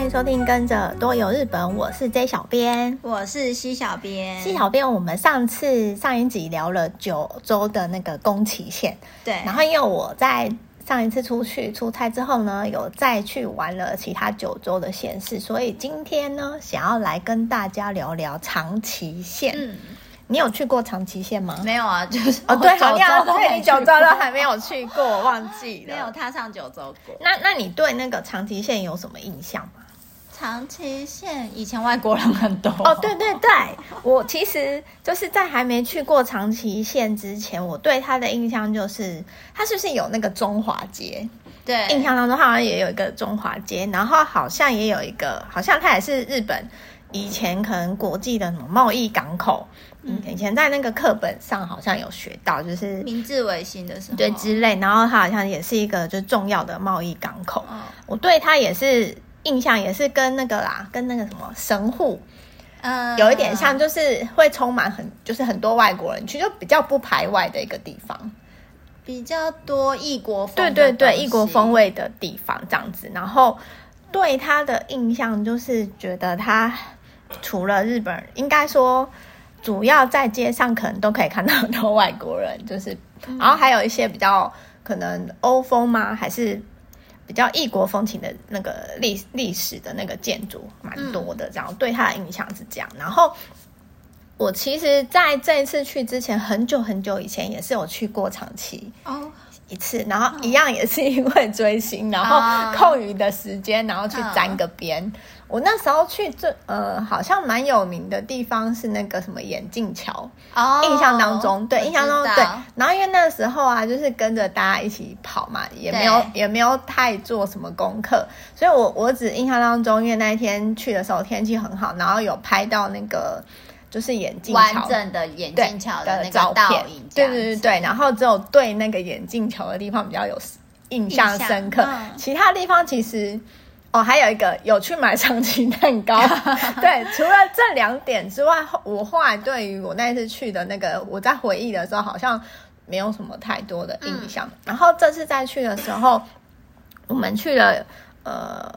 欢迎收听《跟着多游日本》，我是 J 小编，我是西小编。西小编，我们上次上一集聊了九州的那个宫崎县，对。然后因为我在上一次出去出差之后呢，有再去玩了其他九州的县市，所以今天呢，想要来跟大家聊聊长崎县。嗯你有去过长崎县吗？没有啊，就是哦，对，好像对你九州都还没有去过，我忘记了，没有踏上九州过。那那你对那个长崎县有什么印象吗？长崎县以前外国人很多哦，对对对，我其实就是在还没去过长崎县之前，我对他的印象就是他是不是有那个中华街？对，印象当中好像也有一个中华街，然后好像也有一个，好像它也是日本以前可能国际的什么贸易港口。嗯，以前在那个课本上好像有学到，就是明治维新的时候，对之类，然后它好像也是一个就是重要的贸易港口。哦、我对它也是印象也是跟那个啦，跟那个什么神户，嗯，有一点像，就是会充满很就是很多外国人去，就比较不排外的一个地方，比较多异国风，对对对，异国风味的地方这样子。然后对他的印象就是觉得他除了日本人，应该说。主要在街上可能都可以看到很多外国人，就是，然后还有一些比较可能欧风吗？还是比较异国风情的那个历历史的那个建筑，蛮多的。然后对他的印象是这样。然后我其实在这一次去之前，很久很久以前也是有去过长崎哦一次，然后一样也是因为追星，然后空余的时间，然后去沾个边。我那时候去这呃，好像蛮有名的地方是那个什么眼镜桥哦，印象当中对，印象中对。然后因为那时候啊，就是跟着大家一起跑嘛，也没有也没有太做什么功课，所以我我只印象当中，因为那一天去的时候天气很好，然后有拍到那个就是眼镜桥完整的眼镜桥的那个照片，对对对对。然后只有对那个眼镜桥的地方比较有印象深刻，嗯、其他地方其实。哦，还有一个有去买长崎蛋糕，对，除了这两点之外，我后来对于我那次去的那个，我在回忆的时候好像没有什么太多的印象。嗯、然后这次再去的时候，我们去了，呃，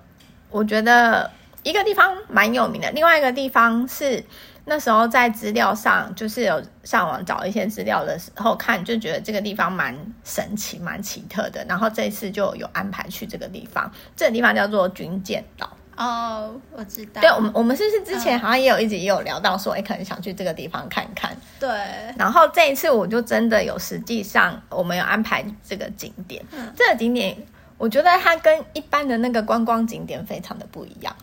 我觉得一个地方蛮有名的，另外一个地方是。那时候在资料上，就是有上网找一些资料的时候看，就觉得这个地方蛮神奇、蛮奇特的。然后这次就有安排去这个地方，这个地方叫做军舰岛。哦，我知道。对，我们我们是不是之前好像也有一直也有聊到说，哎、嗯，可能想去这个地方看看。对。然后这一次我就真的有实际上我们有安排这个景点。嗯。这个景点，我觉得它跟一般的那个观光景点非常的不一样。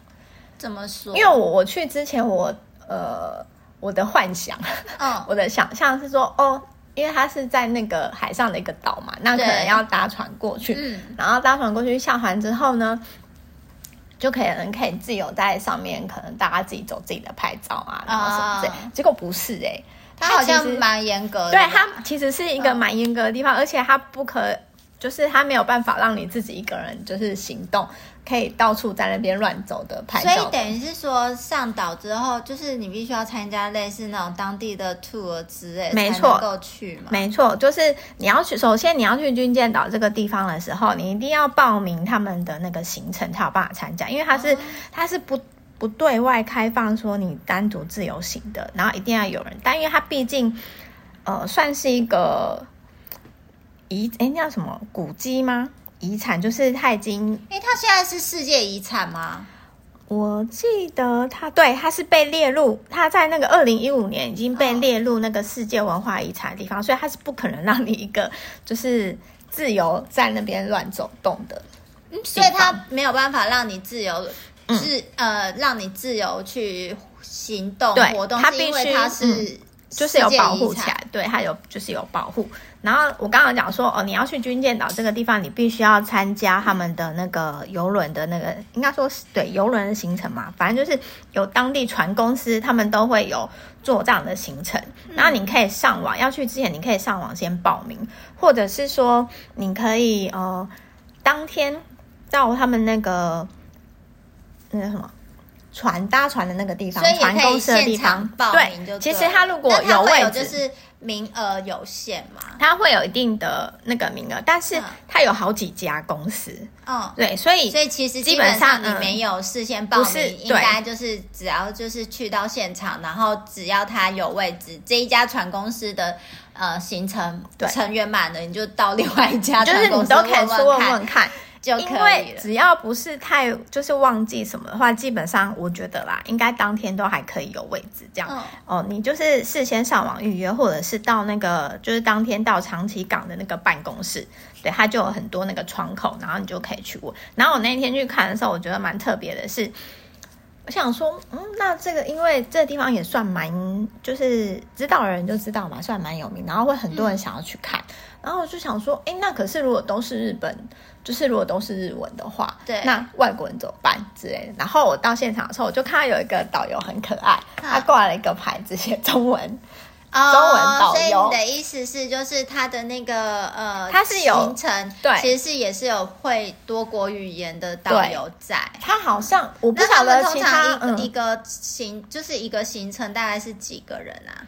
怎么说？因为我我去之前我。呃，我的幻想，嗯、我的想象是说，哦，因为它是在那个海上的一个岛嘛，那可能要搭船过去，嗯、然后搭船过去下船之后呢，就可能可以自由在上面，可能大家自己走自己的拍照啊，然后什么之类。哦、结果不是哎、欸，它好像蛮严格的，对，它其实是一个蛮严格的地方，嗯、而且它不可。就是他没有办法让你自己一个人就是行动，可以到处在那边乱走的拍照。所以等于是说上岛之后，就是你必须要参加类似那种当地的 tour 之类，没能够去嘛。没错，就是你要去，首先你要去军舰岛这个地方的时候，你一定要报名他们的那个行程，才有办法参加，因为它是它、哦、是不不对外开放，说你单独自由行的，然后一定要有人，但因为它毕竟呃算是一个。遗哎，那叫什么古迹吗？遗产就是他已经哎，它现在是世界遗产吗？我记得它对，它是被列入，它在那个二零一五年已经被列入那个世界文化遗产的地方，哦、所以它是不可能让你一个就是自由在那边乱走动的。嗯，所以它没有办法让你自由自、嗯、呃，让你自由去行动对活动，它必须它是。嗯就是有保护起来，对，它有就是有保护。然后我刚刚讲说，哦，你要去军舰岛这个地方，你必须要参加他们的那个游轮的那个，应该说是对游轮的行程嘛。反正就是有当地船公司，他们都会有做这样的行程。然后你可以上网，要去之前你可以上网先报名，或者是说你可以呃当天到他们那个那个什么。船搭船的那个地方，船公司的地方，报名就对。其实他如果有位置，就是名额有限嘛？他会有一定的那个名额，但是他有好几家公司。嗯，对，所以所以其实基本上你没有事先报名，应该就是只要就是去到现场，然后只要他有位置，这一家船公司的呃行程成员满了，你就到另外一家船公司问问看。就是你都可以去问问看。就因为只要不是太就是忘记什么的话，基本上我觉得啦，应该当天都还可以有位置。这样、嗯、哦，你就是事先上网预约，或者是到那个就是当天到长崎港的那个办公室，对，它就有很多那个窗口，然后你就可以去问。然后我那天去看的时候，我觉得蛮特别的是，我想说，嗯，那这个因为这个地方也算蛮，就是知道的人就知道嘛，算蛮有名，然后会很多人想要去看。嗯、然后我就想说，哎，那可是如果都是日本。就是如果都是日文的话，对，那外国人怎么办之类的？然后我到现场的时候，我就看到有一个导游很可爱，他挂了一个牌子写中文，哦、中文导游。所以你的意思是，就是他的那个呃，他是有行程，对，其实是也是有会多国语言的导游在。他好像我不晓得其他一个、嗯、一个行就是一个行程大概是几个人啊？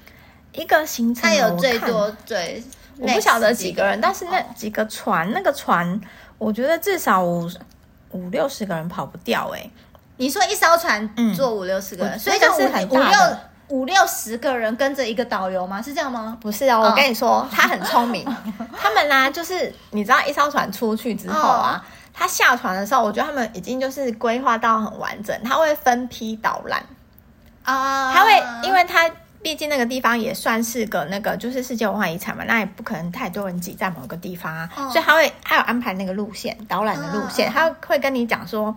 一个行程他有最多最我不晓得几个人，但是那几个船、哦、那个船。我觉得至少五五六十个人跑不掉哎、欸！你说一艘船坐五六十个人，嗯、所以就是很五六五六十个人跟着一个导游吗？是这样吗？不是哦，我跟你说，哦、他很聪明。他们呢、啊，就是你知道，一艘船出去之后啊，哦、他下船的时候，我觉得他们已经就是规划到很完整。他会分批导览啊，他会，因为他。毕竟那个地方也算是个那个，就是世界文化遗产嘛，那也不可能太多人挤在某个地方啊，哦、所以他会他有安排那个路线，导览的路线，哦、他会跟你讲说，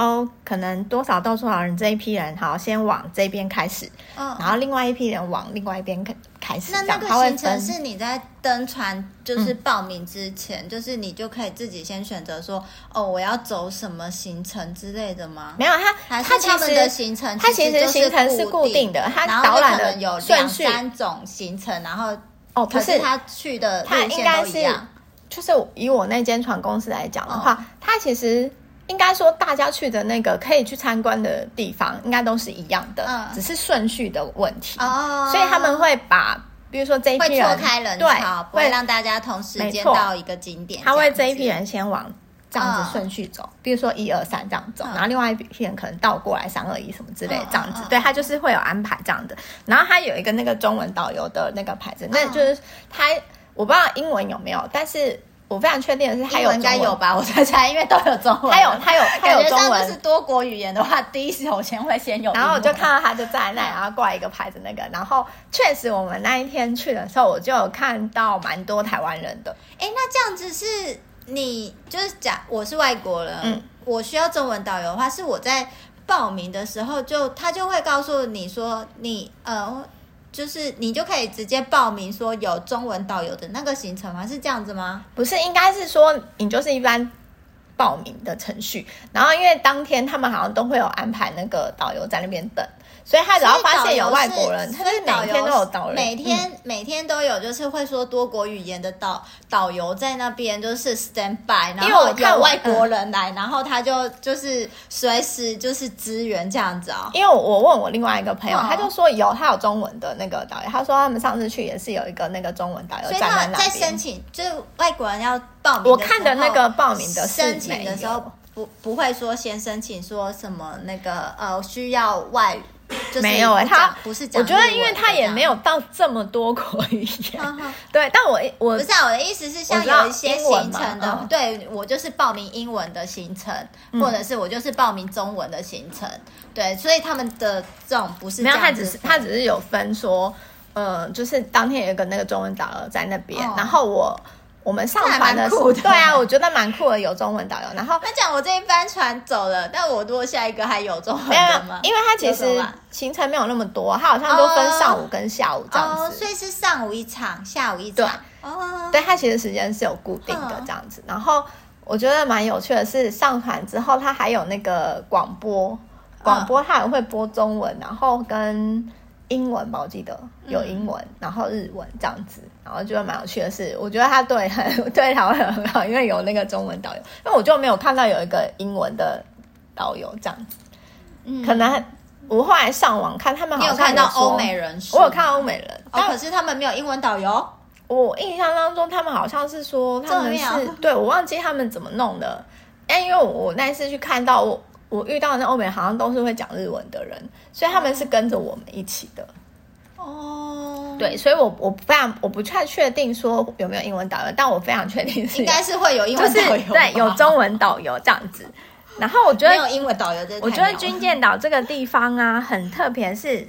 哦，可能多少到多少人这一批人，好，先往这边开始，嗯、然后另外一批人往另外一边开开始。那那个行程是你在登船就是报名之前，嗯、就是你就可以自己先选择说，哦，我要走什么行程之类的吗？没有，他他其实的行程，他其实行程是固定的，他导览的有两三种行程，然后哦，不是他去的路线都一样。就是以我那间船公司来讲的话，他其实。应该说，大家去的那个可以去参观的地方，应该都是一样的，嗯、只是顺序的问题。哦，所以他们会把，比如说这一批人会错开人潮，对，会让大家同时间到一个景点。他会这一批人先往这样子顺序走，嗯、比如说一二三这样走，嗯、然后另外一批人可能倒过来三二一什么之类这样子。嗯、对，他就是会有安排这样的。然后他有一个那个中文导游的那个牌子，嗯、那就是他，我不知道英文有没有，但是。我非常确定的是，还有应该有吧？我猜猜，因为都有中文。还有，还有，还有中文。是多国语言的话，第一首先会先有。然后我就看到他就在那，然后挂一个牌子，那个。然后确实，我们那一天去的时候，我就有看到蛮多台湾人的。哎，那这样子是你就是讲我是外国人，嗯，我需要中文导游的话，是我在报名的时候就他就会告诉你说你呃。就是你就可以直接报名说有中文导游的那个行程吗？是这样子吗？不是，应该是说你就是一般报名的程序，然后因为当天他们好像都会有安排那个导游在那边等。所以他只要发现有外国人，他是每天都有导游，每天每天都有，就是会说多国语言的导导游在那边就是 stand by，然后有外国人来，然后他就就是随时就是支援这样子啊。因为我问我另外一个朋友，他就说有他有中文的那个导游，他说他们上次去也是有一个那个中文导游站在那边。在申请就是外国人要报名，我看的那个报名的申请的时候不不会说先申请说什么那个呃需要外。没有哎、欸，他不是讲，我觉得因为他也没有到这么多国语言，对。但我我不是啊，我的意思是像有一些行程的，嗯、对我就是报名英文的行程，嗯、或者是我就是报名中文的行程，对。所以他们的这种不是没有，他只是他只是有分说，呃，就是当天有一个那个中文导游在那边，哦、然后我。我们上船的时候，对啊，我觉得蛮酷的，有中文导游。然后他讲我这一班船走了，但我如果下一个还有中文的吗？因为它其实行程没有那么多，它好像都分上午跟下午这样子。哦，所以是上午一场，下午一场。哦，对，他其实时间是有固定的这样子。然后我觉得蛮有趣的是，上船之后它还有那个广播，广播它也会播中文，然后跟。英文吧，我记得有英文，嗯、然后日文这样子，然后觉得蛮有趣的是，我觉得他对很 对台湾人很好，因为有那个中文导游，因为我就没有看到有一个英文的导游这样子，嗯，可能我后来上网看，他们好像有看到欧美人，我有看到欧美人，哦，可是他们没有英文导游。我印象当中，他们好像是说他们是对，我忘记他们怎么弄的。哎，因为我那次去看到我我遇到的那欧美好像都是会讲日文的人，所以他们是跟着我们一起的。哦，对，所以我我非常我不太确定说有没有英文导游，但我非常确定是应该是会有英文导游，就是，对，有中文导游这样子。然后我觉得没有英文导游，我觉得军舰岛这个地方啊很特别，是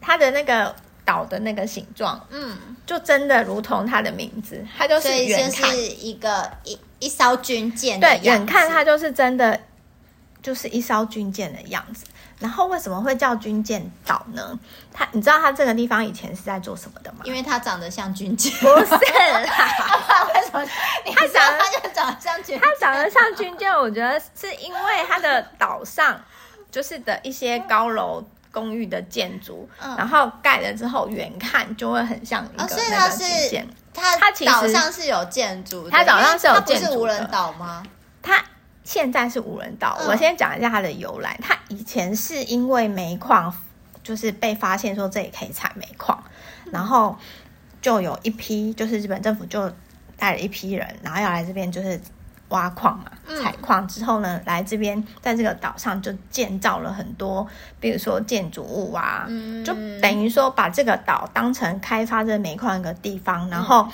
它的那个。岛的那个形状，嗯，就真的如同它的名字，它就是远看是一个一一艘军舰，对，远看它就是真的就是一艘军舰的样子。然后为什么会叫军舰岛呢？它你知道它这个地方以前是在做什么的吗？因为它长得像军舰，不是啦？为什么？它长得它就长得像军舰，它长得像军舰，我觉得是因为它的岛上就是的一些高楼。公寓的建筑，嗯、然后盖了之后，远看就会很像一个那个军舰。它它岛上是有建筑，它岛上是有建筑。它不是无人岛吗？它现在是无人岛。嗯、我先讲一下它的由来。它以前是因为煤矿，就是被发现说这里可以采煤矿，嗯、然后就有一批，就是日本政府就带了一批人，然后要来这边就是。挖矿嘛，采矿之后呢，嗯、来这边，在这个岛上就建造了很多，比如说建筑物啊，嗯、就等于说把这个岛当成开发这煤矿一个地方，嗯、然后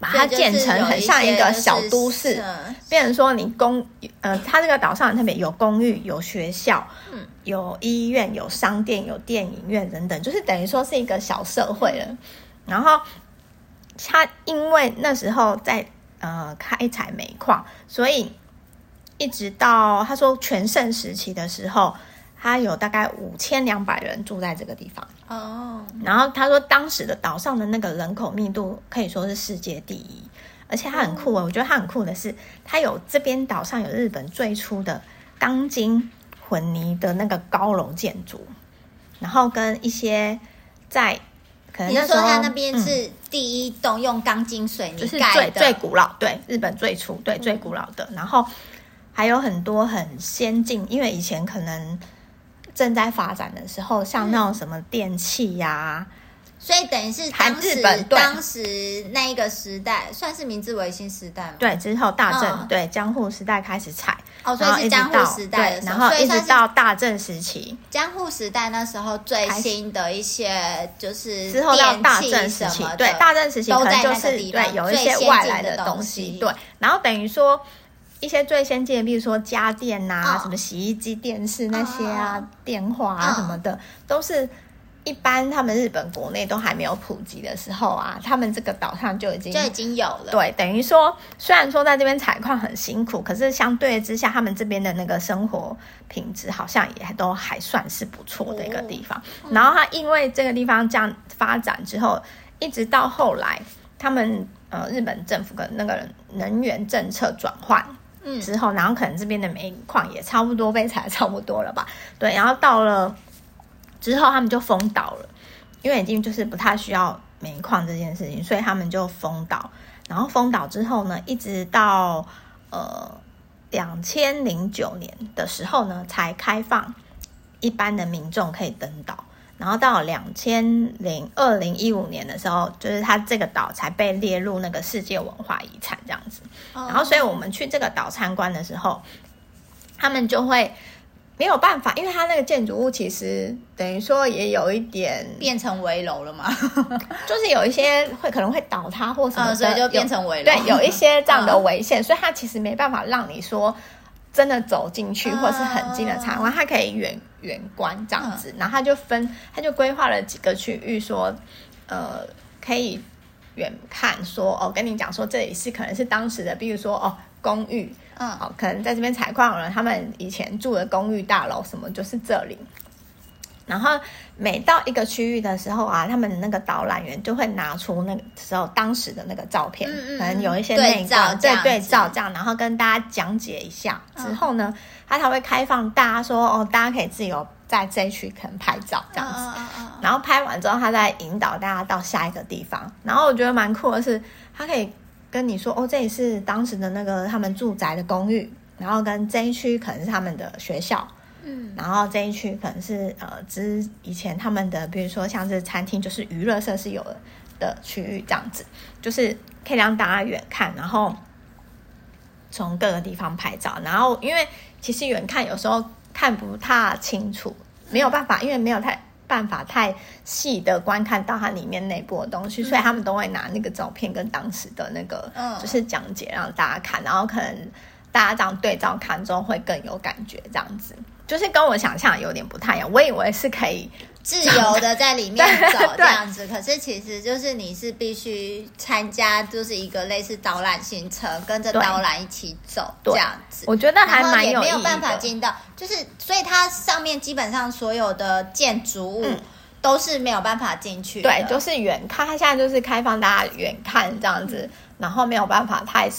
把它建成很像一个小都市，变成说你公，呃，它这个岛上特别有公寓、有学校、嗯、有医院、有商店、有电影院等等，就是等于说是一个小社会了。嗯、然后它因为那时候在。呃，开采煤矿，所以一直到他说全盛时期的时候，他有大概五千两百人住在这个地方哦。然后他说，当时的岛上的那个人口密度可以说是世界第一，而且他很酷哦。我觉得他很酷的是，他有这边岛上有日本最初的钢筋混凝的那个高楼建筑，然后跟一些在可能。你说他那边是第一栋用钢筋水泥盖的，就是最最古老，对，日本最初，对，最古老的。然后还有很多很先进，因为以前可能正在发展的时候，像那种什么电器呀、啊。所以等于是当时当时那一个时代算是明治维新时代嘛？对，之后大正、嗯、对江户时代开始采哦，所以是江户时代的时候，然后一直到大正时期。江户时代那时候最新的一些就是之后到大正时期，对大正时期可能就是对有一些外来的东西，对，然后等于说一些最先进的，比如说家电呐、什么洗衣机、电视那些啊，哦、电话啊什么的，嗯、都是。一般他们日本国内都还没有普及的时候啊，他们这个岛上就已经就已经有了。对，等于说虽然说在这边采矿很辛苦，可是相对之下，他们这边的那个生活品质好像也都还算是不错的一个地方。哦、然后他因为这个地方这样发展之后，一直到后来，他们呃日本政府跟那个能源政策转换之后，然后可能这边的煤矿也差不多被采差不多了吧？对，然后到了。之后他们就封岛了，因为已经就是不太需要煤矿这件事情，所以他们就封岛。然后封岛之后呢，一直到呃两千零九年的时候呢，才开放一般的民众可以登岛。然后到两千零二零一五年的时候，就是它这个岛才被列入那个世界文化遗产这样子。然后，所以我们去这个岛参观的时候，他们就会。没有办法，因为它那个建筑物其实等于说也有一点变成危楼了嘛，就是有一些会可能会倒塌或什么所以就变成危楼。对，有一些这样的危险，嗯、所以它其实没办法让你说真的走进去，或是很近的参观，它可以远远观这样子。然后他就分，他就规划了几个区域，说呃可以远看说，哦跟你讲说这里是可能是当时的，比如说哦。公寓，嗯，哦，可能在这边采矿的人，他们以前住的公寓大楼什么就是这里。然后每到一个区域的时候啊，他们那个导览员就会拿出那个时候当时的那个照片，嗯嗯，可能有一些内照，对对照这样，然后跟大家讲解一下。之后呢，他才会开放大家说哦，大家可以自由在这一区可能拍照这样子。然后拍完之后，他再引导大家到下一个地方。然后我觉得蛮酷的是，他可以。跟你说哦，这里是当时的那个他们住宅的公寓，然后跟这一区可能是他们的学校，嗯，然后这一区可能是呃之以前他们的，比如说像是餐厅，就是娱乐设施有的区域这样子，就是可以让大家远看，然后从各个地方拍照，然后因为其实远看有时候看不太清楚，没有办法，因为没有太办法太细的观看到它里面内部的东西，所以他们都会拿那个照片跟当时的那个就是讲解让大家看，然后可能大家这样对照看之后会更有感觉，这样子。就是跟我想象有点不太一样，我以为是可以自由的在里面走 这样子，可是其实就是你是必须参加，就是一个类似导览行程，跟着导览一起走这样子。我觉得还蛮有，也没有办法进到，就是所以它上面基本上所有的建筑物都是没有办法进去，对，就是远看，它现在就是开放大家远看这样子，然后没有办法太。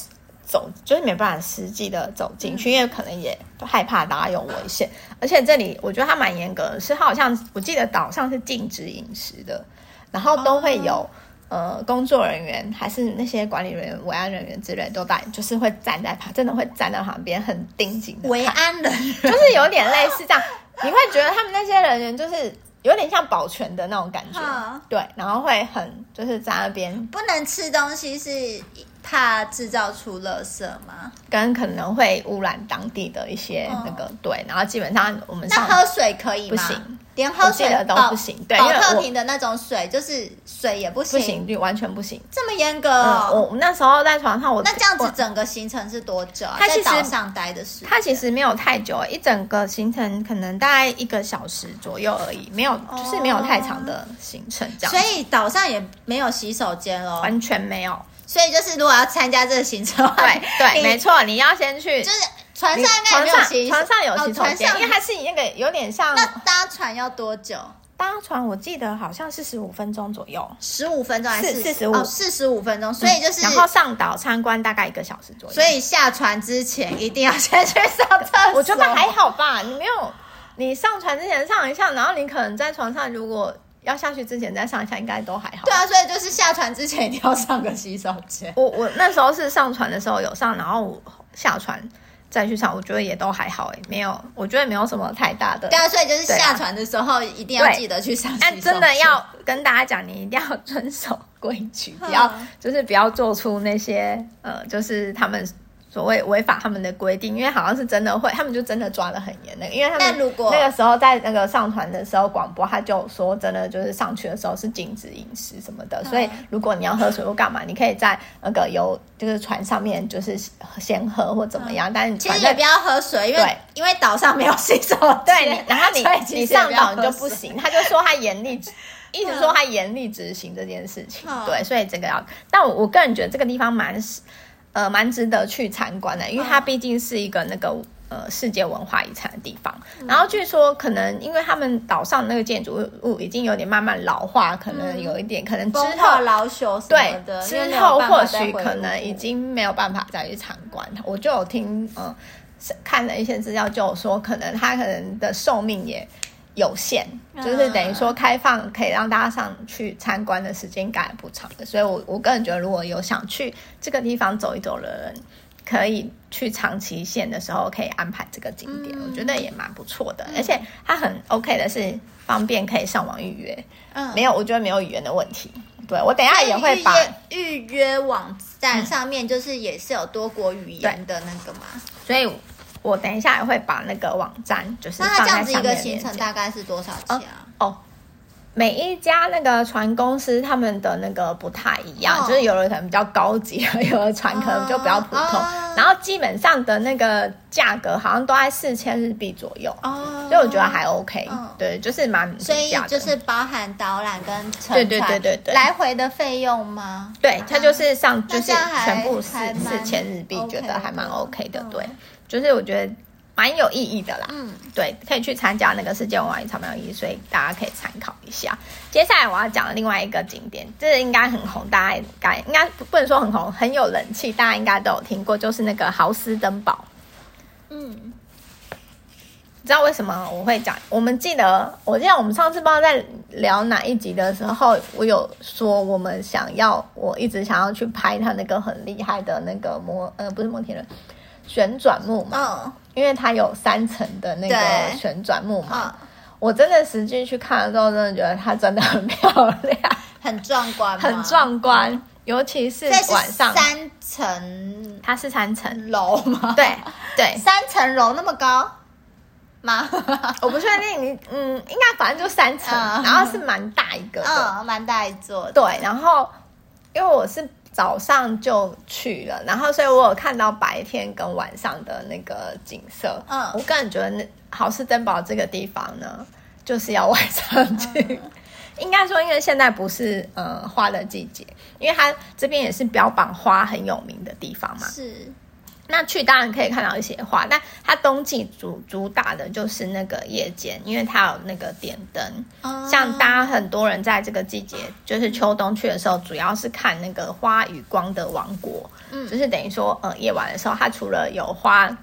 走就是没办法实际的走进去，因为可能也害怕大家有危险。而且这里我觉得它蛮严格的，是它好像我记得岛上是禁止饮食的，然后都会有、哦、呃工作人员还是那些管理人员、维安人员之类都在，就是会站在旁，真的会站在旁边很盯紧。维安人员就是有点类似这样，你会觉得他们那些人员就是有点像保全的那种感觉，哦、对，然后会很就是在那边不能吃东西是。怕制造出垃圾吗？跟可能会污染当地的一些那个、嗯、对，然后基本上我们那喝水可以吗？不行，连喝水的都不行。对，保特瓶的那种水就是水也不行，不行，完全不行。这么严格、哦嗯？我那时候在床上，我那这样子整个行程是多久啊？他其实在岛上待的时间，它其实没有太久，一整个行程可能大概一个小时左右而已，没有，就是没有太长的行程这样。所以岛上也没有洗手间哦，完全没有。所以就是，如果要参加这个行程，对 对，没错，你要先去，就是船上应该没有洗，船上有洗手间，因为它是那个有点像。那搭船要多久？搭船我记得好像是十五分钟左右，十五分钟还是四十五？四十五分钟。所以就是，然后上岛参观大概一个小时左右。所以下船之前一定要先去上厕所。我觉得还好吧，你没有，你上船之前上一下，然后你可能在床上如果。要下去之前再上一下，应该都还好。对啊，所以就是下船之前一定要上个洗手间。我我那时候是上船的时候有上，然后下船再去上，我觉得也都还好诶，没有，我觉得没有什么太大的。对啊，所以就是下船的时候一定要记得去上洗手间。真的要跟大家讲，你一定要遵守规矩，不要就是不要做出那些呃，就是他们。所谓违反他们的规定，因为好像是真的会，他们就真的抓的很严的。因为他们如果那个时候在那个上船的时候广播，他就说真的就是上去的时候是禁止饮食什么的。嗯、所以如果你要喝水或干嘛，你可以在那个游就是船上面就是先喝或怎么样。嗯、但是其实也不要喝水，因为因为岛上没有洗手间。对，然后你 你上岛你就不行。他就说他严厉，一直说他严厉执行这件事情。嗯、对，所以这个要，但我我个人觉得这个地方蛮。呃，蛮值得去参观的，因为它毕竟是一个那个呃世界文化遗产的地方。嗯、然后据说可能因为他们岛上那个建筑物已经有点慢慢老化，可能有一点，嗯、可能之后老朽对之后或许可能已经没有办法再去参观。我就有听呃看了一些资料，就有说可能它可能的寿命也。有限，就是等于说开放可以让大家上去参观的时间应该不长的，所以我我个人觉得，如果有想去这个地方走一走的人，可以去长期线的时候可以安排这个景点，嗯、我觉得也蛮不错的。嗯、而且它很 OK 的是方便可以上网预约，嗯，没有，我觉得没有语言的问题。对，我等一下也会把预约网站上面就是也是有多国语言的那个嘛，所以。我等一下也会把那个网站，就是。那这样子一个行程大概是多少钱啊？哦，哦，每一家那个船公司他们的那个不太一样，哦、就是有的可能比较高级，有的船可能就比较普通。哦、然后基本上的那个价格好像都在四千日币左右哦，所以我觉得还 OK。哦、对，就是蛮所以就是包含导览跟乘船对对对对对来回的费用吗？对，它就是上就是全部四四千日币，觉得还蛮 OK 的，对。就是我觉得蛮有意义的啦，嗯，对，可以去参加那个世界文化遗产蛮有意义，所以大家可以参考一下。接下来我要讲的另外一个景点，这个应该很红，大家应该应该不能说很红，很有人气，大家应该都有听过，就是那个豪斯登堡。嗯，知道为什么我会讲？我们记得，我记得我们上次不知道在聊哪一集的时候，我有说我们想要，我一直想要去拍他那个很厉害的那个摩，呃，不是摩天轮。旋转木马，因为它有三层的那个旋转木马。我真的实际去看的时候，真的觉得它真的很漂亮，很壮观，很壮观。尤其是晚上，三层，它是三层楼吗？对对，三层楼那么高吗？我不确定，你嗯，应该反正就三层，嗯、然后是蛮大一个的，嗯，蛮大一座。对，然后因为我是早上就去了，然后所以我有看到白天跟晚上的那个景色。嗯，我个人觉得那好事登堡这个地方呢，就是要晚上去。嗯应该说，因为现在不是呃花的季节，因为它这边也是标榜花很有名的地方嘛。是，那去当然可以看到一些花，但它冬季主主打的就是那个夜间，因为它有那个点灯。哦。像大家很多人在这个季节，就是秋冬去的时候，主要是看那个花与光的王国。嗯，就是等于说，呃，夜晚的时候，它除了有花。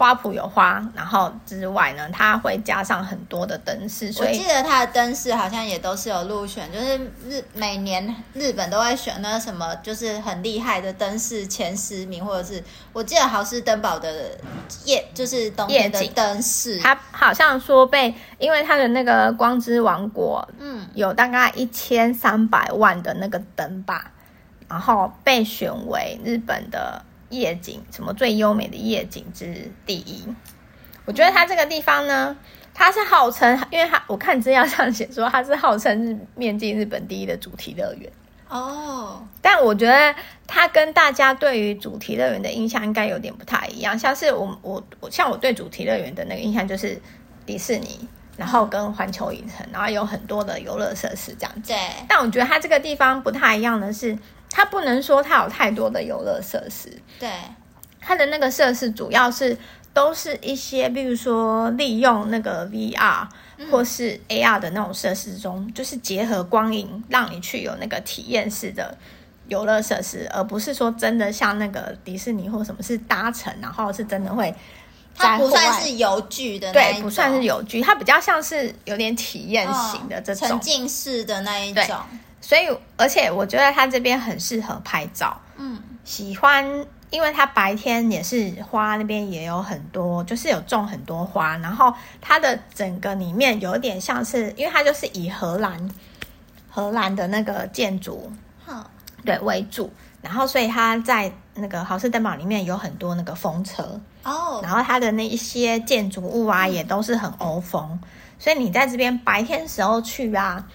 花圃有花，然后之外呢，它会加上很多的灯饰。所以我记得它的灯饰好像也都是有入选，就是日每年日本都会选那什么，就是很厉害的灯饰前十名，或者是我记得豪斯登堡的夜，就是冬夜的灯饰。它好像说被因为它的那个光之王国，嗯，有大概一千三百万的那个灯吧，然后被选为日本的。夜景什么最优美的夜景之第一？我觉得它这个地方呢，它是号称，因为它我看资料上写说它是号称日面积日本第一的主题乐园哦。但我觉得它跟大家对于主题乐园的印象应该有点不太一样。像是我我我像我对主题乐园的那个印象就是迪士尼，然后跟环球影城，然后有很多的游乐设施这样子。对。但我觉得它这个地方不太一样的是。它不能说它有太多的游乐设施，对，它的那个设施主要是都是一些，比如说利用那个 VR 或是 AR 的那种设施中，嗯、就是结合光影，让你去有那个体验式的游乐设施，而不是说真的像那个迪士尼或什么是搭乘，然后是真的会，它不算是游具的那一种，对，不算是游具，它比较像是有点体验型的这种、哦、沉浸式的那一种。所以，而且我觉得它这边很适合拍照。嗯，喜欢，因为它白天也是花那边也有很多，就是有种很多花。然后它的整个里面有点像是，因为它就是以荷兰荷兰的那个建筑，好，对为主。然后，所以它在那个豪斯登堡里面有很多那个风车哦。然后它的那一些建筑物啊，也都是很欧风。所以你在这边白天时候去啊。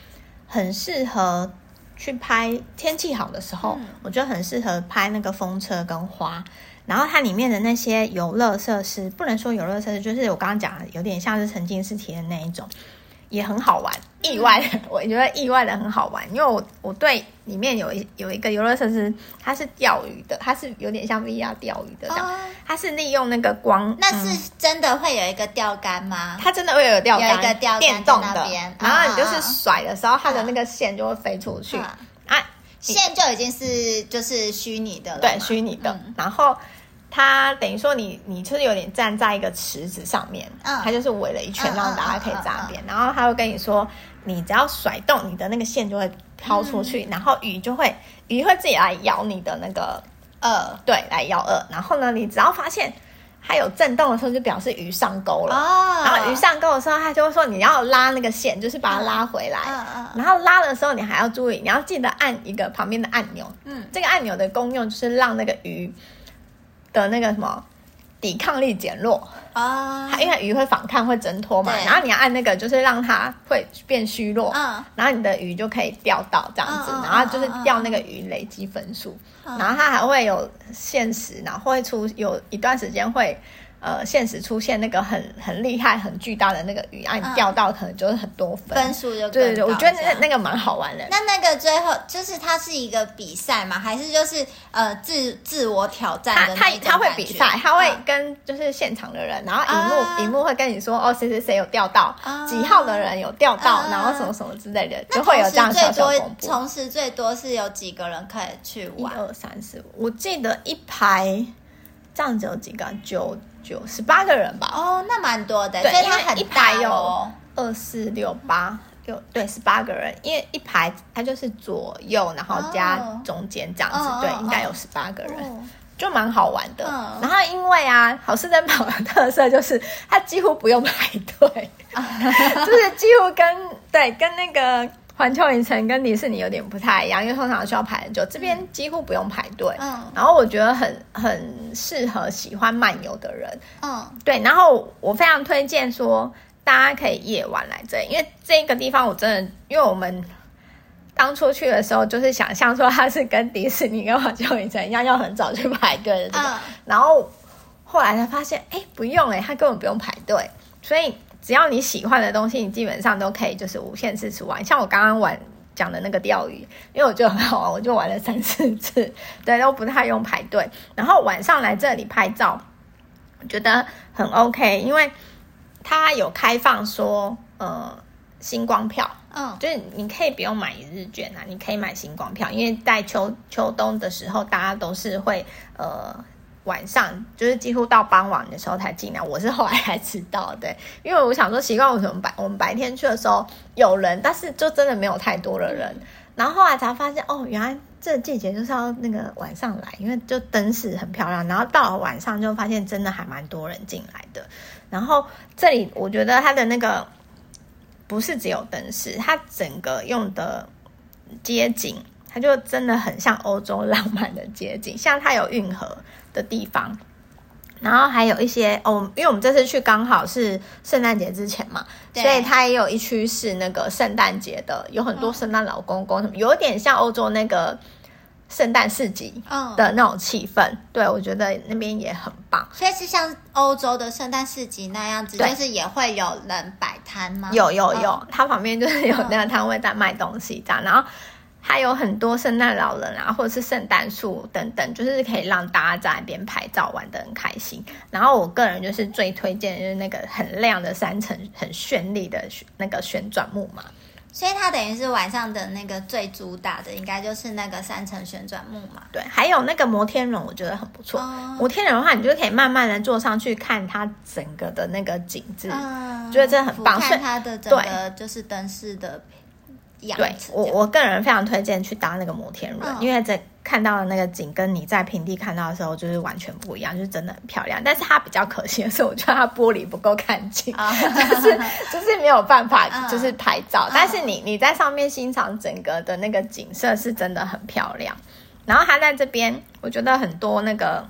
很适合去拍，天气好的时候，嗯、我觉得很适合拍那个风车跟花。然后它里面的那些游乐设施，不能说游乐设施，就是我刚刚讲的，有点像是沉浸式体验那一种。也很好玩，意外的，我觉得意外的很好玩，因为我我对里面有一有一个游乐设施，它是钓鱼的，它是有点像 VR 钓鱼的这样，哦、它是利用那个光，那是真的会有一个钓竿吗？它真的会有钓竿，有一个钓竿电动的，然后你就是甩的时候，它的那个线就会飞出去、嗯、啊，线就已经是就是虚拟的了，对，虚拟的，嗯、然后。它等于说你，你就是有点站在一个池子上面，嗯，它就是围了一圈，让大家可以在那边。然后它会跟你说，你只要甩动你的那个线，就会飘出去，嗯、然后鱼就会鱼会自己来咬你的那个饵，对，来咬饵。然后呢，你只要发现它有震动的时候，就表示鱼上钩了。哦，然后鱼上钩的时候，它就会说你要拉那个线，就是把它拉回来。嗯嗯。然后拉的时候，你还要注意，你要记得按一个旁边的按钮。嗯，这个按钮的功用就是让那个鱼。的那个什么抵抗力减弱。啊，它因为鱼会反抗会挣脱嘛，然后你要按那个，就是让它会变虚弱，嗯，然后你的鱼就可以钓到这样子，嗯、然后就是钓那个鱼累积分数，嗯、然后它还会有限时，然后会出有一段时间会。呃，现实出现那个很很厉害、很巨大的那个鱼，啊，你钓到可能就是很多分，分数就对对对，我觉得那那个蛮好玩的。那那个最后就是它是一个比赛吗？还是就是呃自自我挑战的？他他他会比赛，他会跟就是现场的人，然后荧幕荧幕会跟你说哦，谁谁谁有钓到，几号的人有钓到，然后什么什么之类的，就会有这样小小公布。同时最多是有几个人可以去玩？一二三四五，我记得一排这样子有几个？九。九十八个人吧，哦，那蛮多的，对，所以它很大有二四六八，六对十八个人，因为一排它就是左右，然后加中间这样子，哦、对，应该有十八个人，哦、就蛮好玩的。嗯、然后因为啊，好事登堡的特色就是它几乎不用排队，就是几乎跟对跟那个。环球影城跟迪士尼有点不太一样，因为通常需要排很久，这边几乎不用排队。嗯，然后我觉得很很适合喜欢漫游的人。嗯，对，然后我非常推荐说大家可以夜晚来这里，因为这个地方我真的，因为我们当初去的时候就是想象说它是跟迪士尼跟环球影城一样要很早去排队的这个，嗯，然后后来才发现，哎，不用哎，它根本不用排队，所以。只要你喜欢的东西，你基本上都可以就是无限次去玩。像我刚刚玩讲的那个钓鱼，因为我觉得很好玩，我就玩了三四次，对，都不太用排队。然后晚上来这里拍照，我觉得很 OK，因为它有开放说呃星光票，嗯，就是你可以不用买一日券啊，你可以买星光票，因为在秋秋冬的时候，大家都是会呃。晚上就是几乎到傍晚的时候才进来，我是后来才知道，对，因为我想说习惯我们白我们白天去的时候有人，但是就真的没有太多的人，然后后来才发现哦，原来这季节就是要那个晚上来，因为就灯饰很漂亮，然后到了晚上就发现真的还蛮多人进来的，然后这里我觉得它的那个不是只有灯饰，它整个用的街景，它就真的很像欧洲浪漫的街景，像它有运河。的地方，然后还有一些哦，因为我们这次去刚好是圣诞节之前嘛，所以它也有一区是那个圣诞节的，有很多圣诞老公公什么，嗯、有点像欧洲那个圣诞市集的那种气氛。嗯、对，我觉得那边也很棒，所以是像欧洲的圣诞市集那样子，对。就是也会有人摆摊吗？有有有，嗯、它旁边就是有那个摊位在卖东西这样，然后。还有很多圣诞老人啊，或者是圣诞树等等，就是可以让大家在那边拍照玩的很开心。然后我个人就是最推荐就是那个很亮的三层、很绚丽的那个旋转木马。所以它等于是晚上的那个最主打的，应该就是那个三层旋转木马。对，还有那个摩天轮，我觉得很不错。哦、摩天轮的话，你就可以慢慢的坐上去看它整个的那个景致，嗯、觉得真的很棒。看它的整个就是灯饰的。对我，我个人非常推荐去搭那个摩天轮，哦、因为在看到的那个景跟你在平地看到的时候就是完全不一样，就是真的很漂亮。但是它比较可惜的是，我觉得它玻璃不够干净，哦、就是就是没有办法就是拍照。哦、但是你你在上面欣赏整个的那个景色是真的很漂亮。然后它在这边，我觉得很多那个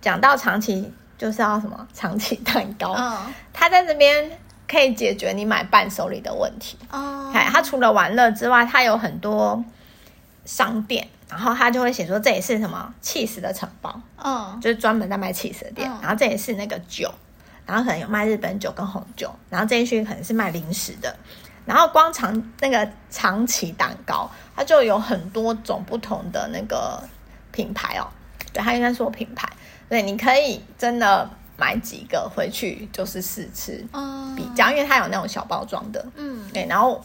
讲到长期就是要什么长期蛋糕，哦、它在这边。可以解决你买伴手礼的问题哦。哎，它除了玩乐之外，它有很多商店，然后它就会写说这里是什么起司的城堡，嗯，就是专门在卖起司的店。然后这里是那个酒，然后可能有卖日本酒跟红酒，然后这一区可能是卖零食的。然后光长那个长崎蛋糕，它就有很多种不同的那个品牌哦。对，它应该说品牌，对，你可以真的。买几个回去就是试吃，比较，因为它有那种小包装的，嗯，对，然后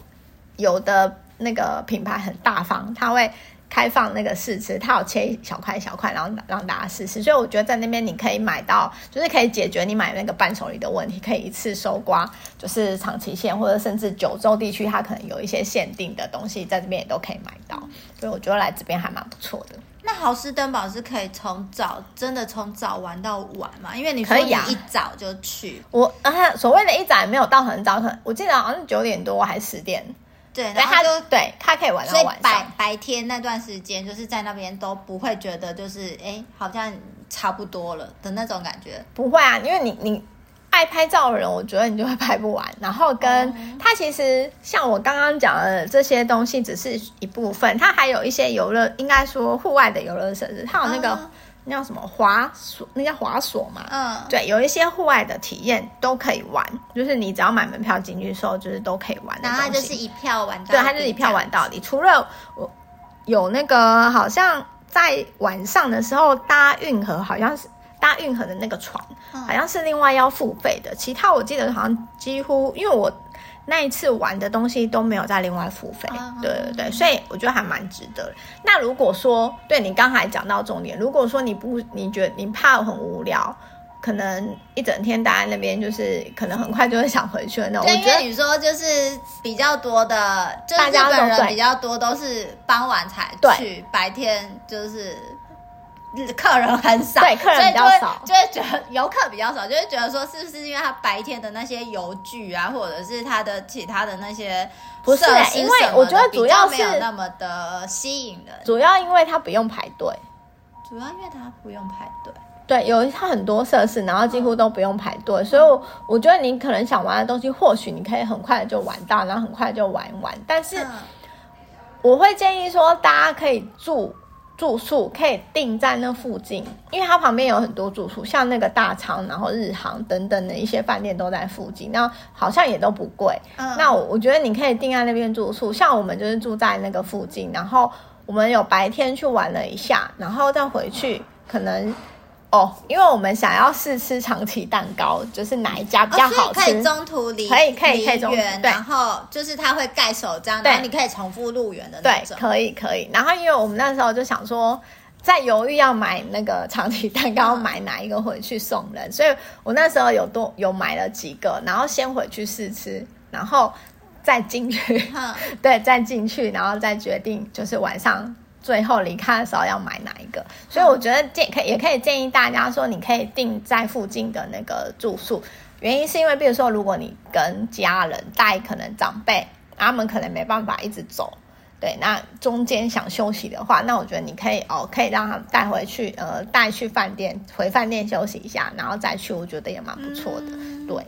有的那个品牌很大方，它会开放那个试吃，它有切小块小块，然后让大家试吃，所以我觉得在那边你可以买到，就是可以解决你买那个伴手礼的问题，可以一次收刮，就是长崎县或者甚至九州地区，它可能有一些限定的东西，在这边也都可以买到，所以我觉得来这边还蛮不错的。那豪斯登堡是可以从早真的从早玩到晚嘛？因为你说你一早就去，啊、我啊所谓的一早也没有到很早，可能我记得好像是九点多还是十点。对，然后他就对他可以玩到晚上。白白天那段时间就是在那边都不会觉得就是哎好像差不多了的那种感觉。不会啊，因为你你。爱拍照的人，我觉得你就会拍不完。然后跟它其实像我刚刚讲的这些东西，只是一部分，它还有一些游乐，应该说户外的游乐设施。它有那个、嗯、那叫什么滑索，那叫滑索嘛。嗯，对，有一些户外的体验都可以玩，就是你只要买门票进去的时候，就是都可以玩的。然后它就是一票玩到底，对，它就是一票玩到底。除了我有那个，好像在晚上的时候搭运河，好像是。搭运河的那个船，好像是另外要付费的。其他我记得好像几乎，因为我那一次玩的东西都没有再另外付费。对对对，所以我觉得还蛮值得。那如果说，对你刚才讲到重点，如果说你不，你觉得你怕很无聊，可能一整天待在那边，就是可能很快就会想回去的那种。对，因为你说就是比较多的，就是日本人比较多，都是傍晚才去，白天就是。客人很少，对，客人比较少，就会觉得游客比较少，就会觉得说是不是因为他白天的那些游具啊，或者是他的其他的那些不是，因为我觉得主要是没有那么的吸引人，主要因为他不用排队，主要因为他不用排队，对，有它很多设施，然后几乎都不用排队，嗯、所以我我觉得你可能想玩的东西，或许你可以很快的就玩到，然后很快就玩完，但是我会建议说大家可以住。住宿可以定在那附近，因为它旁边有很多住宿，像那个大昌，然后日航等等的一些饭店都在附近，那好像也都不贵。嗯，那我我觉得你可以定在那边住宿，像我们就是住在那个附近，然后我们有白天去玩了一下，然后再回去可能。哦，因为我们想要试吃长崎蛋糕，就是哪一家比较好吃？哦、可以中途离可以可以可以中然后就是他会盖手章，然后你可以重复入园的那种。对，可以可以。然后因为我们那时候就想说，在犹豫要买那个长崎蛋糕，买哪一个回去送人，嗯、所以我那时候有多有买了几个，然后先回去试吃，然后再进去，嗯、对，再进去，然后再决定就是晚上。最后离开的时候要买哪一个？所以我觉得建可以也可以建议大家说，你可以订在附近的那个住宿。原因是因为，比如说，如果你跟家人带可能长辈，他们可能没办法一直走，对，那中间想休息的话，那我觉得你可以哦，可以让他们带回去，呃，带去饭店，回饭店休息一下，然后再去，我觉得也蛮不错的。嗯、对，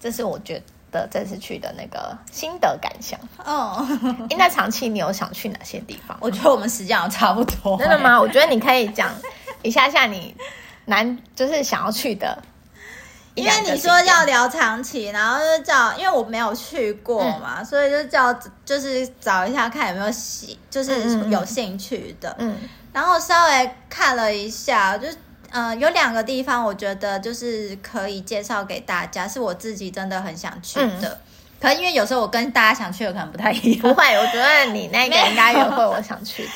这是我觉得。的这次去的那个心得感想哦，应该长期你有想去哪些地方？我觉得我们时间好差不多。真的吗？我觉得你可以讲一下下你难就是想要去的，因为你说要聊长期，然后就叫，因为我没有去过嘛，嗯、所以就叫就是找一下看有没有喜，就是有兴趣的。嗯，然后稍微看了一下，就。呃，有两个地方，我觉得就是可以介绍给大家，是我自己真的很想去的。嗯、可能因为有时候我跟大家想去的可能不太一样。不会，我觉得你那个应该也会我想去的。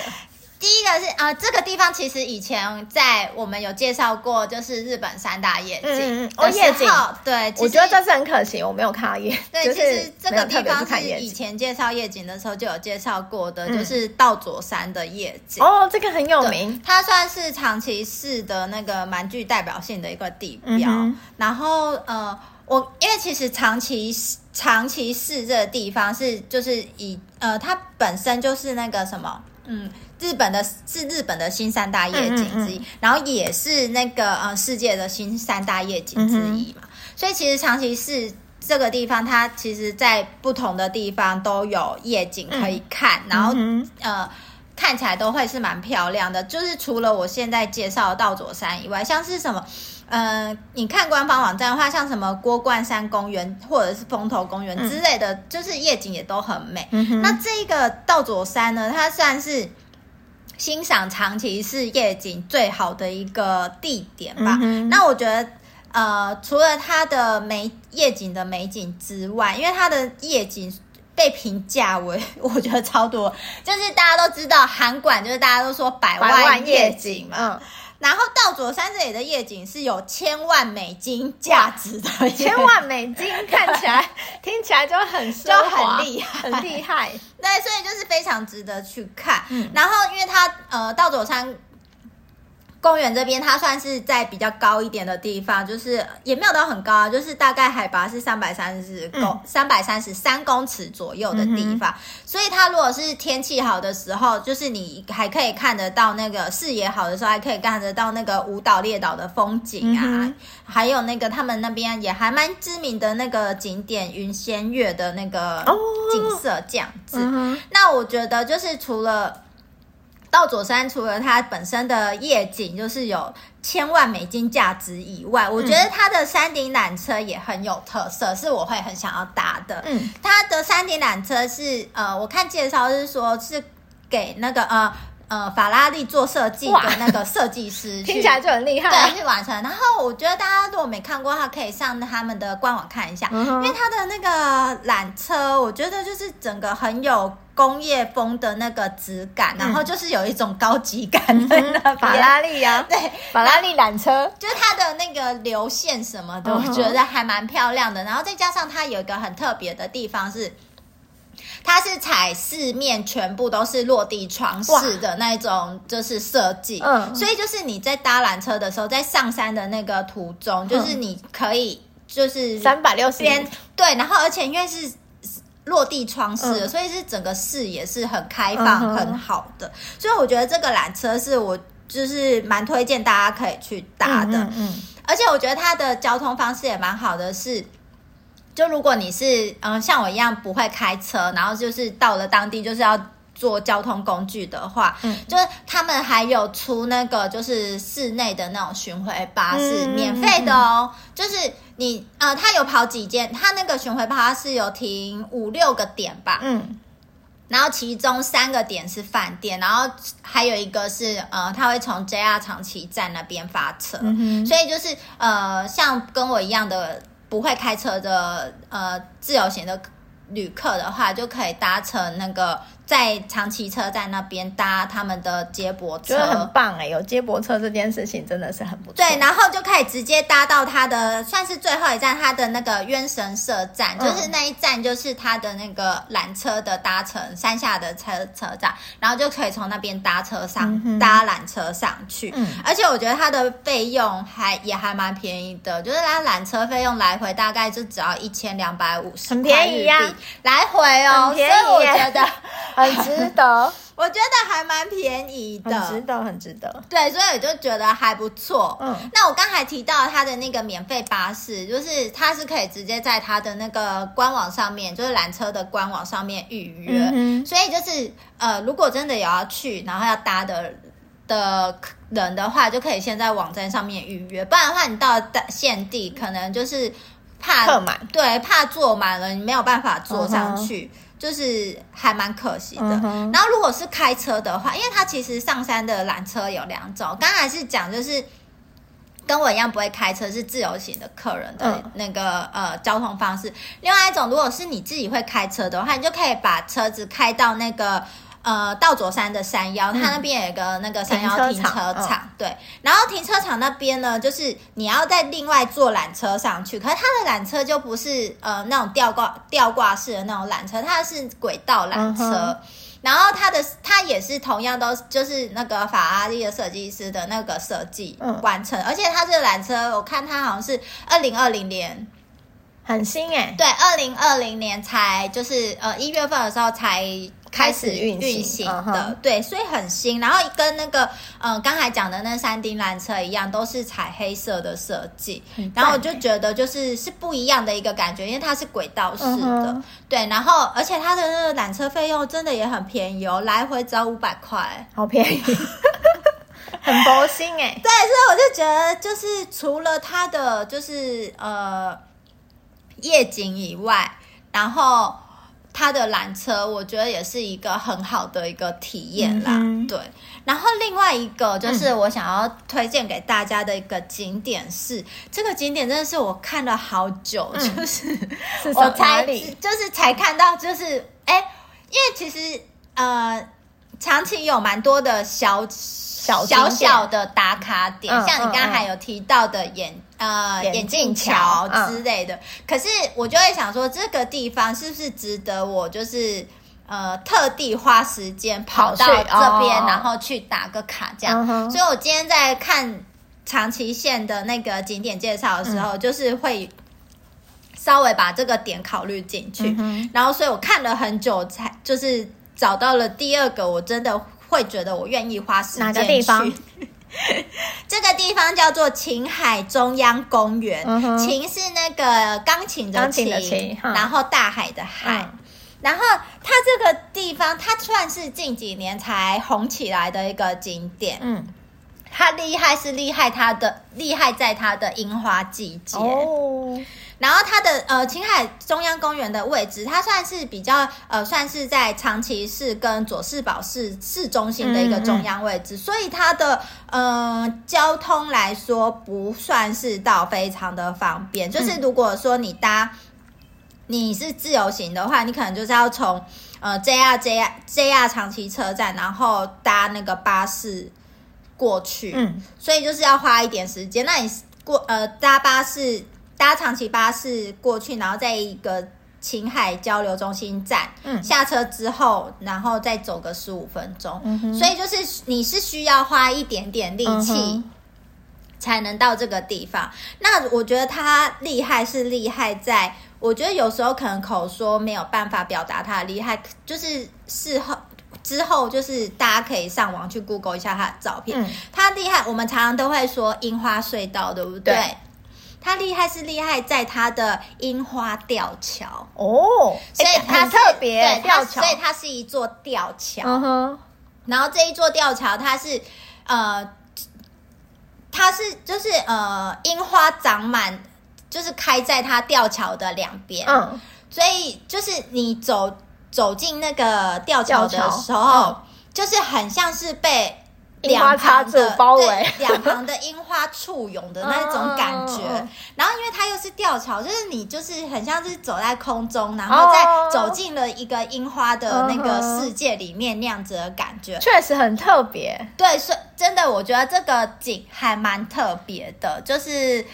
第一个是啊、呃，这个地方其实以前在我们有介绍过，就是日本三大夜景。哦，夜景。对，我觉得这是很可惜，我没有看到夜。对，就是、其实这个地方是以前介绍夜景的时候就有介绍过的，就是道佐山的夜景。哦，这个很有名，它算是长崎市的那个蛮具代表性的一个地标。嗯、然后呃，我因为其实长崎长崎市这个地方是就是以呃，它本身就是那个什么，嗯。日本的是日本的新三大夜景之一，嗯嗯嗯，然后也是那个呃世界的新三大夜景之一嘛。嗯、所以其实长崎市这个地方，它其实在不同的地方都有夜景可以看，嗯、然后、嗯、呃看起来都会是蛮漂亮的。就是除了我现在介绍的道佐山以外，像是什么呃，你看官方网站的话，像什么郭冠山公园或者是风头公园之类的，嗯、就是夜景也都很美。嗯、那这个道佐山呢，它算是。欣赏长崎市夜景最好的一个地点吧。嗯、那我觉得，呃，除了它的美夜景的美景之外，因为它的夜景被评价为我觉得超多，就是大家都知道韩馆，就是大家都说百万夜景嘛。嗯然后道左山这里的夜景是有千万美金价值的，千万美金看起来听起来就很就很厉害，很厉害。对，所以就是非常值得去看。嗯、然后因为它呃道左山。公园这边，它算是在比较高一点的地方，就是也没有到很高啊，就是大概海拔是三百三十公三百三十三公尺左右的地方。嗯、所以它如果是天气好的时候，就是你还可以看得到那个视野好的时候，还可以看得到那个五岛列岛的风景啊，嗯、还有那个他们那边也还蛮知名的那个景点云仙月的那个景色这样子。哦嗯、那我觉得就是除了。稻佐山除了它本身的夜景就是有千万美金价值以外，嗯、我觉得它的山顶缆车也很有特色，是我会很想要搭的。嗯，它的山顶缆车是呃，我看介绍是说是给那个呃呃法拉利做设计的那个设计师，听起来就很厉害，对，去完成。然后我觉得大家如果没看过的话，可以上他们的官网看一下，嗯、因为他的那个缆车，我觉得就是整个很有。工业风的那个质感，然后就是有一种高级感的那法拉利啊，对，法拉利缆车，就是它的那个流线什么的，我觉得还蛮漂亮的。然后再加上它有一个很特别的地方是，它是采四面全部都是落地窗式的那种，就是设计。嗯，所以就是你在搭缆车的时候，在上山的那个途中，就是你可以就是三百六十边对，然后而且因为是落地窗式的，嗯、所以是整个视野是很开放、很好的。嗯、所以我觉得这个缆车是我就是蛮推荐大家可以去搭的。嗯，嗯，而且我觉得它的交通方式也蛮好的是。就如果你是嗯像我一样不会开车，然后就是到了当地就是要坐交通工具的话，嗯，就是他们还有出那个就是室内的那种巡回巴士，嗯、免费的哦。嗯、就是你呃，他有跑几间，他那个巡回巴士有停五六个点吧，嗯，然后其中三个点是饭店，然后还有一个是呃，他会从 JR 长崎站那边发车，嗯、所以就是呃，像跟我一样的。不会开车的呃自由行的旅客的话，就可以搭乘那个。在长崎车站那边搭他们的接驳车，觉得很棒哎！有接驳车这件事情真的是很不错。对，然后就可以直接搭到他的算是最后一站，他的那个渊神社站，嗯、就是那一站就是他的那个缆车的搭乘山下的车车站，然后就可以从那边搭车上、嗯、搭缆车上去。嗯，而且我觉得它的费用还也还蛮便宜的，就是它缆车费用来回大概就只要一千两百五十，很便宜呀、啊，来回哦，很便宜，所以我觉得。很值得，我觉得还蛮便宜的，很值得，很值得。对，所以我就觉得还不错。嗯，那我刚才提到他的那个免费巴士，就是它是可以直接在他的那个官网上面，就是缆车的官网上面预约。嗯，所以就是呃，如果真的有要去，然后要搭的的人的话，就可以先在网站上面预约。不然的话，你到了现地可能就是怕客满，对，怕坐满了，你没有办法坐上去。嗯就是还蛮可惜的。然后如果是开车的话，因为它其实上山的缆车有两种，刚才是讲就是跟我一样不会开车是自由行的客人的那个、嗯、呃交通方式。另外一种，如果是你自己会开车的话，你就可以把车子开到那个。呃，到左山的山腰，它那边有一个那个山腰停车场，车场对。然后停车场那边呢，就是你要再另外坐缆车上去，可是它的缆车就不是呃那种吊挂吊挂式的那种缆车，它是轨道缆车。嗯、然后它的它也是同样都就是那个法拉利的设计师的那个设计完成，嗯、而且它这个缆车我看它好像是二零二零年很新哎，对，二零二零年才就是呃一月份的时候才。开始运行的，行 uh. 对，所以很新。然后跟那个，嗯、呃，刚才讲的那山顶缆车一样，都是彩黑色的设计。然后我就觉得，就是是不一样的一个感觉，因为它是轨道式的，uh. 对。然后，而且它的那个缆车费用真的也很便宜哦，来回只要五百块，好便宜，很佛心哎。对，所以我就觉得，就是除了它的就是呃夜景以外，然后。它的缆车，我觉得也是一个很好的一个体验啦。嗯、对，然后另外一个就是我想要推荐给大家的一个景点是，嗯、这个景点真的是我看了好久，嗯、就是我才就是才看到，就是哎，因为其实呃，长崎有蛮多的小小小小的打卡点，嗯、像你刚刚还有提到的演。呃，眼镜桥之类的，嗯、可是我就会想说，这个地方是不是值得我就是呃特地花时间跑到这边，然后去打个卡这样？哦、所以我今天在看长崎县的那个景点介绍的时候，嗯、就是会稍微把这个点考虑进去，嗯、然后所以我看了很久才就是找到了第二个，我真的会觉得我愿意花时间去。哪个地方？这个地方叫做琴海中央公园，嗯、哼晴是那个钢琴的琴，的琴然后大海的海。嗯、然后它这个地方，它算是近几年才红起来的一个景点。嗯，它厉害是厉害它的厉害在它的樱花季节。哦。然后它的呃青海中央公园的位置，它算是比较呃算是在长崎市跟佐世保市市中心的一个中央位置，嗯嗯，所以它的呃交通来说不算是到非常的方便。就是如果说你搭你是自由行的话，你可能就是要从呃 JR JR JR 长崎车站，然后搭那个巴士过去，嗯，所以就是要花一点时间。那你过呃搭巴士。搭长崎巴士过去，然后在一个青海交流中心站，嗯，下车之后，然后再走个十五分钟，嗯，所以就是你是需要花一点点力气。嗯才能到这个地方。那我觉得他厉害是厉害在，我觉得有时候可能口说没有办法表达他的厉害，就是事后之后就是大家可以上网去 Google 一下他的照片。嗯、他厉害，我们常常都会说樱花隧道，对不对？对，他厉害是厉害在它的樱花吊桥哦，所以它特别对吊桥，所以它是一座吊桥。嗯哼，然后这一座吊桥它是呃。它是就是呃，樱花长满，就是开在它吊桥的两边。嗯，所以就是你走走进那个吊桥的时候，嗯、就是很像是被。樱花插着包围，两旁的樱花簇拥的那种感觉。然后，因为它又是吊桥，就是你就是很像是走在空中，然后再走进了一个樱花的那个世界里面那样子的感觉，确实很特别。对，所以真的，我觉得这个景还蛮特别的，就是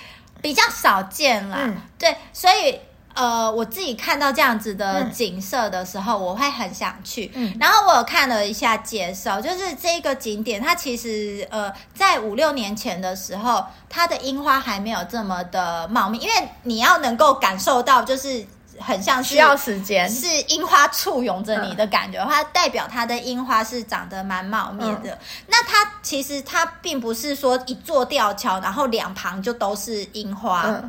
比较少见啦。嗯、对，所以。呃，我自己看到这样子的景色的时候，嗯、我会很想去。嗯，然后我有看了一下介绍，就是这个景点，它其实呃，在五六年前的时候，它的樱花还没有这么的茂密，因为你要能够感受到，就是很像是需要时间，是樱花簇拥着你的感觉，它代表它的樱花是长得蛮茂密的。嗯、那它其实它并不是说一座吊桥，然后两旁就都是樱花。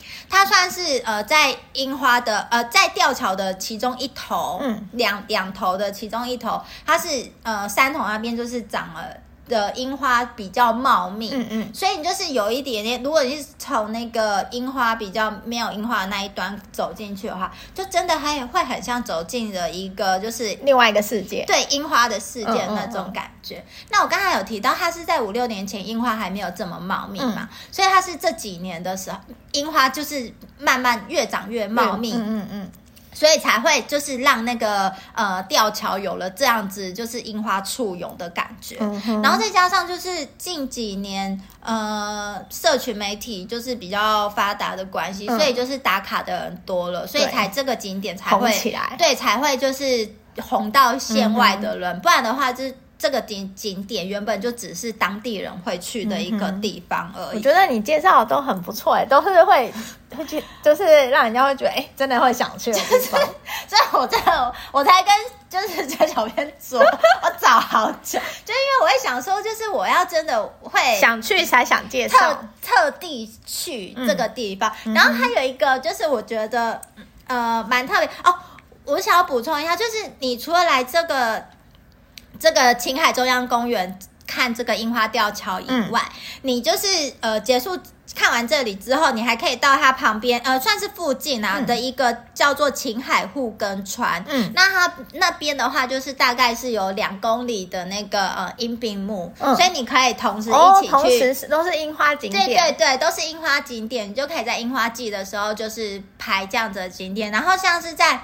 嗯它算是呃，在樱花的呃，在吊桥的其中一头，嗯，两两头的其中一头，它是呃，山头那边就是长了。的樱花比较茂密，嗯嗯，所以你就是有一点点，如果你是从那个樱花比较没有樱花的那一端走进去的话，就真的还会很像走进了一个就是另外一个世界，对樱花的世界那种感觉。嗯嗯嗯，那我刚才有提到，它是在五六年前樱花还没有这么茂密嘛，嗯、所以它是这几年的时候，樱花就是慢慢越长越茂密，嗯嗯。嗯嗯所以才会就是让那个呃吊桥有了这样子就是樱花簇拥的感觉，然后再加上就是近几年呃社群媒体就是比较发达的关系，嗯、所以就是打卡的人多了，所以才这个景点才会起来，对，才会就是红到县外的人，不然的话就是。这个景景点原本就只是当地人会去的一个地方而已。我觉得你介绍的都很不错，哎，都是会 会去，就是让人家会觉得，哎，真的会想去的地方。所以我真的，我才跟就是在小编说，我找好久，就因为我会想说，就是我要真的会想去才想介绍，特特地去这个地方。嗯、然后还有一个就是我觉得呃蛮特别哦，我想要补充一下，就是你除了来这个。这个青海中央公园看这个樱花吊桥以外，嗯、你就是呃结束看完这里之后，你还可以到它旁边呃算是附近啊、嗯、的一个叫做青海护根川。嗯，那它那边的话就是大概是有两公里的那个呃樱并木，嗯、所以你可以同时一起去，哦、同时都是樱花景点。对对对，都是樱花景点，你就可以在樱花季的时候就是拍这样子的景点，然后像是在。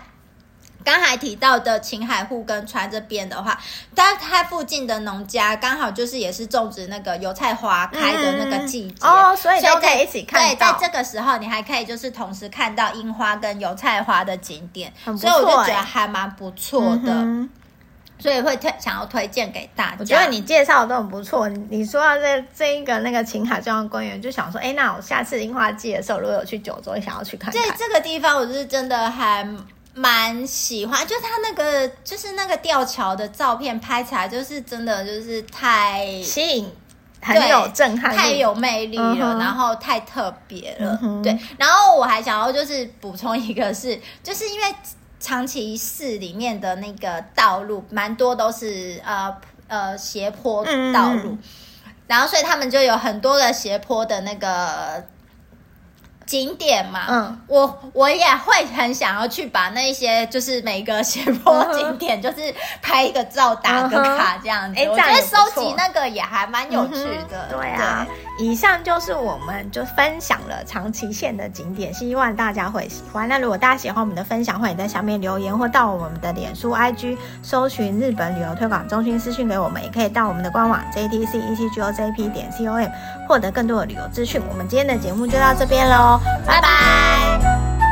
刚才提到的青海户跟川这边的话，它它附近的农家刚好就是也是种植那个油菜花开的那个季节、嗯、哦，所以都可以一起看到。对，在这个时候你还可以就是同时看到樱花跟油菜花的景点，所以我就觉得还蛮不错的，嗯、所以会推想要推荐给大家。我觉得你介绍的都很不错。你说到这这一个那个青海中央公园，就想说，哎，那我下次樱花季的时候，如果有去九州，想要去看看。这这个地方，我是真的还。蛮喜欢，就他那个，就是那个吊桥的照片拍起来，就是真的就是太吸引，很有震撼，太有魅力了，嗯、然后太特别了，嗯、对。然后我还想要就是补充一个是，就是因为长崎市里面的那个道路蛮多都是呃呃斜坡道路，嗯、然后所以他们就有很多的斜坡的那个。景点嘛，嗯，我我也会很想要去把那些就是每个斜坡景点，就是拍一个照打个卡这样子。哎、嗯，我觉得收集那个也还蛮有趣的。嗯、对啊，对以上就是我们就分享了长崎县的景点，希望大家会喜欢。那如果大家喜欢我们的分享，欢迎在下面留言或到我们的脸书 IG 搜寻日本旅游推广中心私讯给我们，也可以到我们的官网 JTC ECGOJP 点 COM 获得更多的旅游资讯。我们今天的节目就到这边喽。拜拜。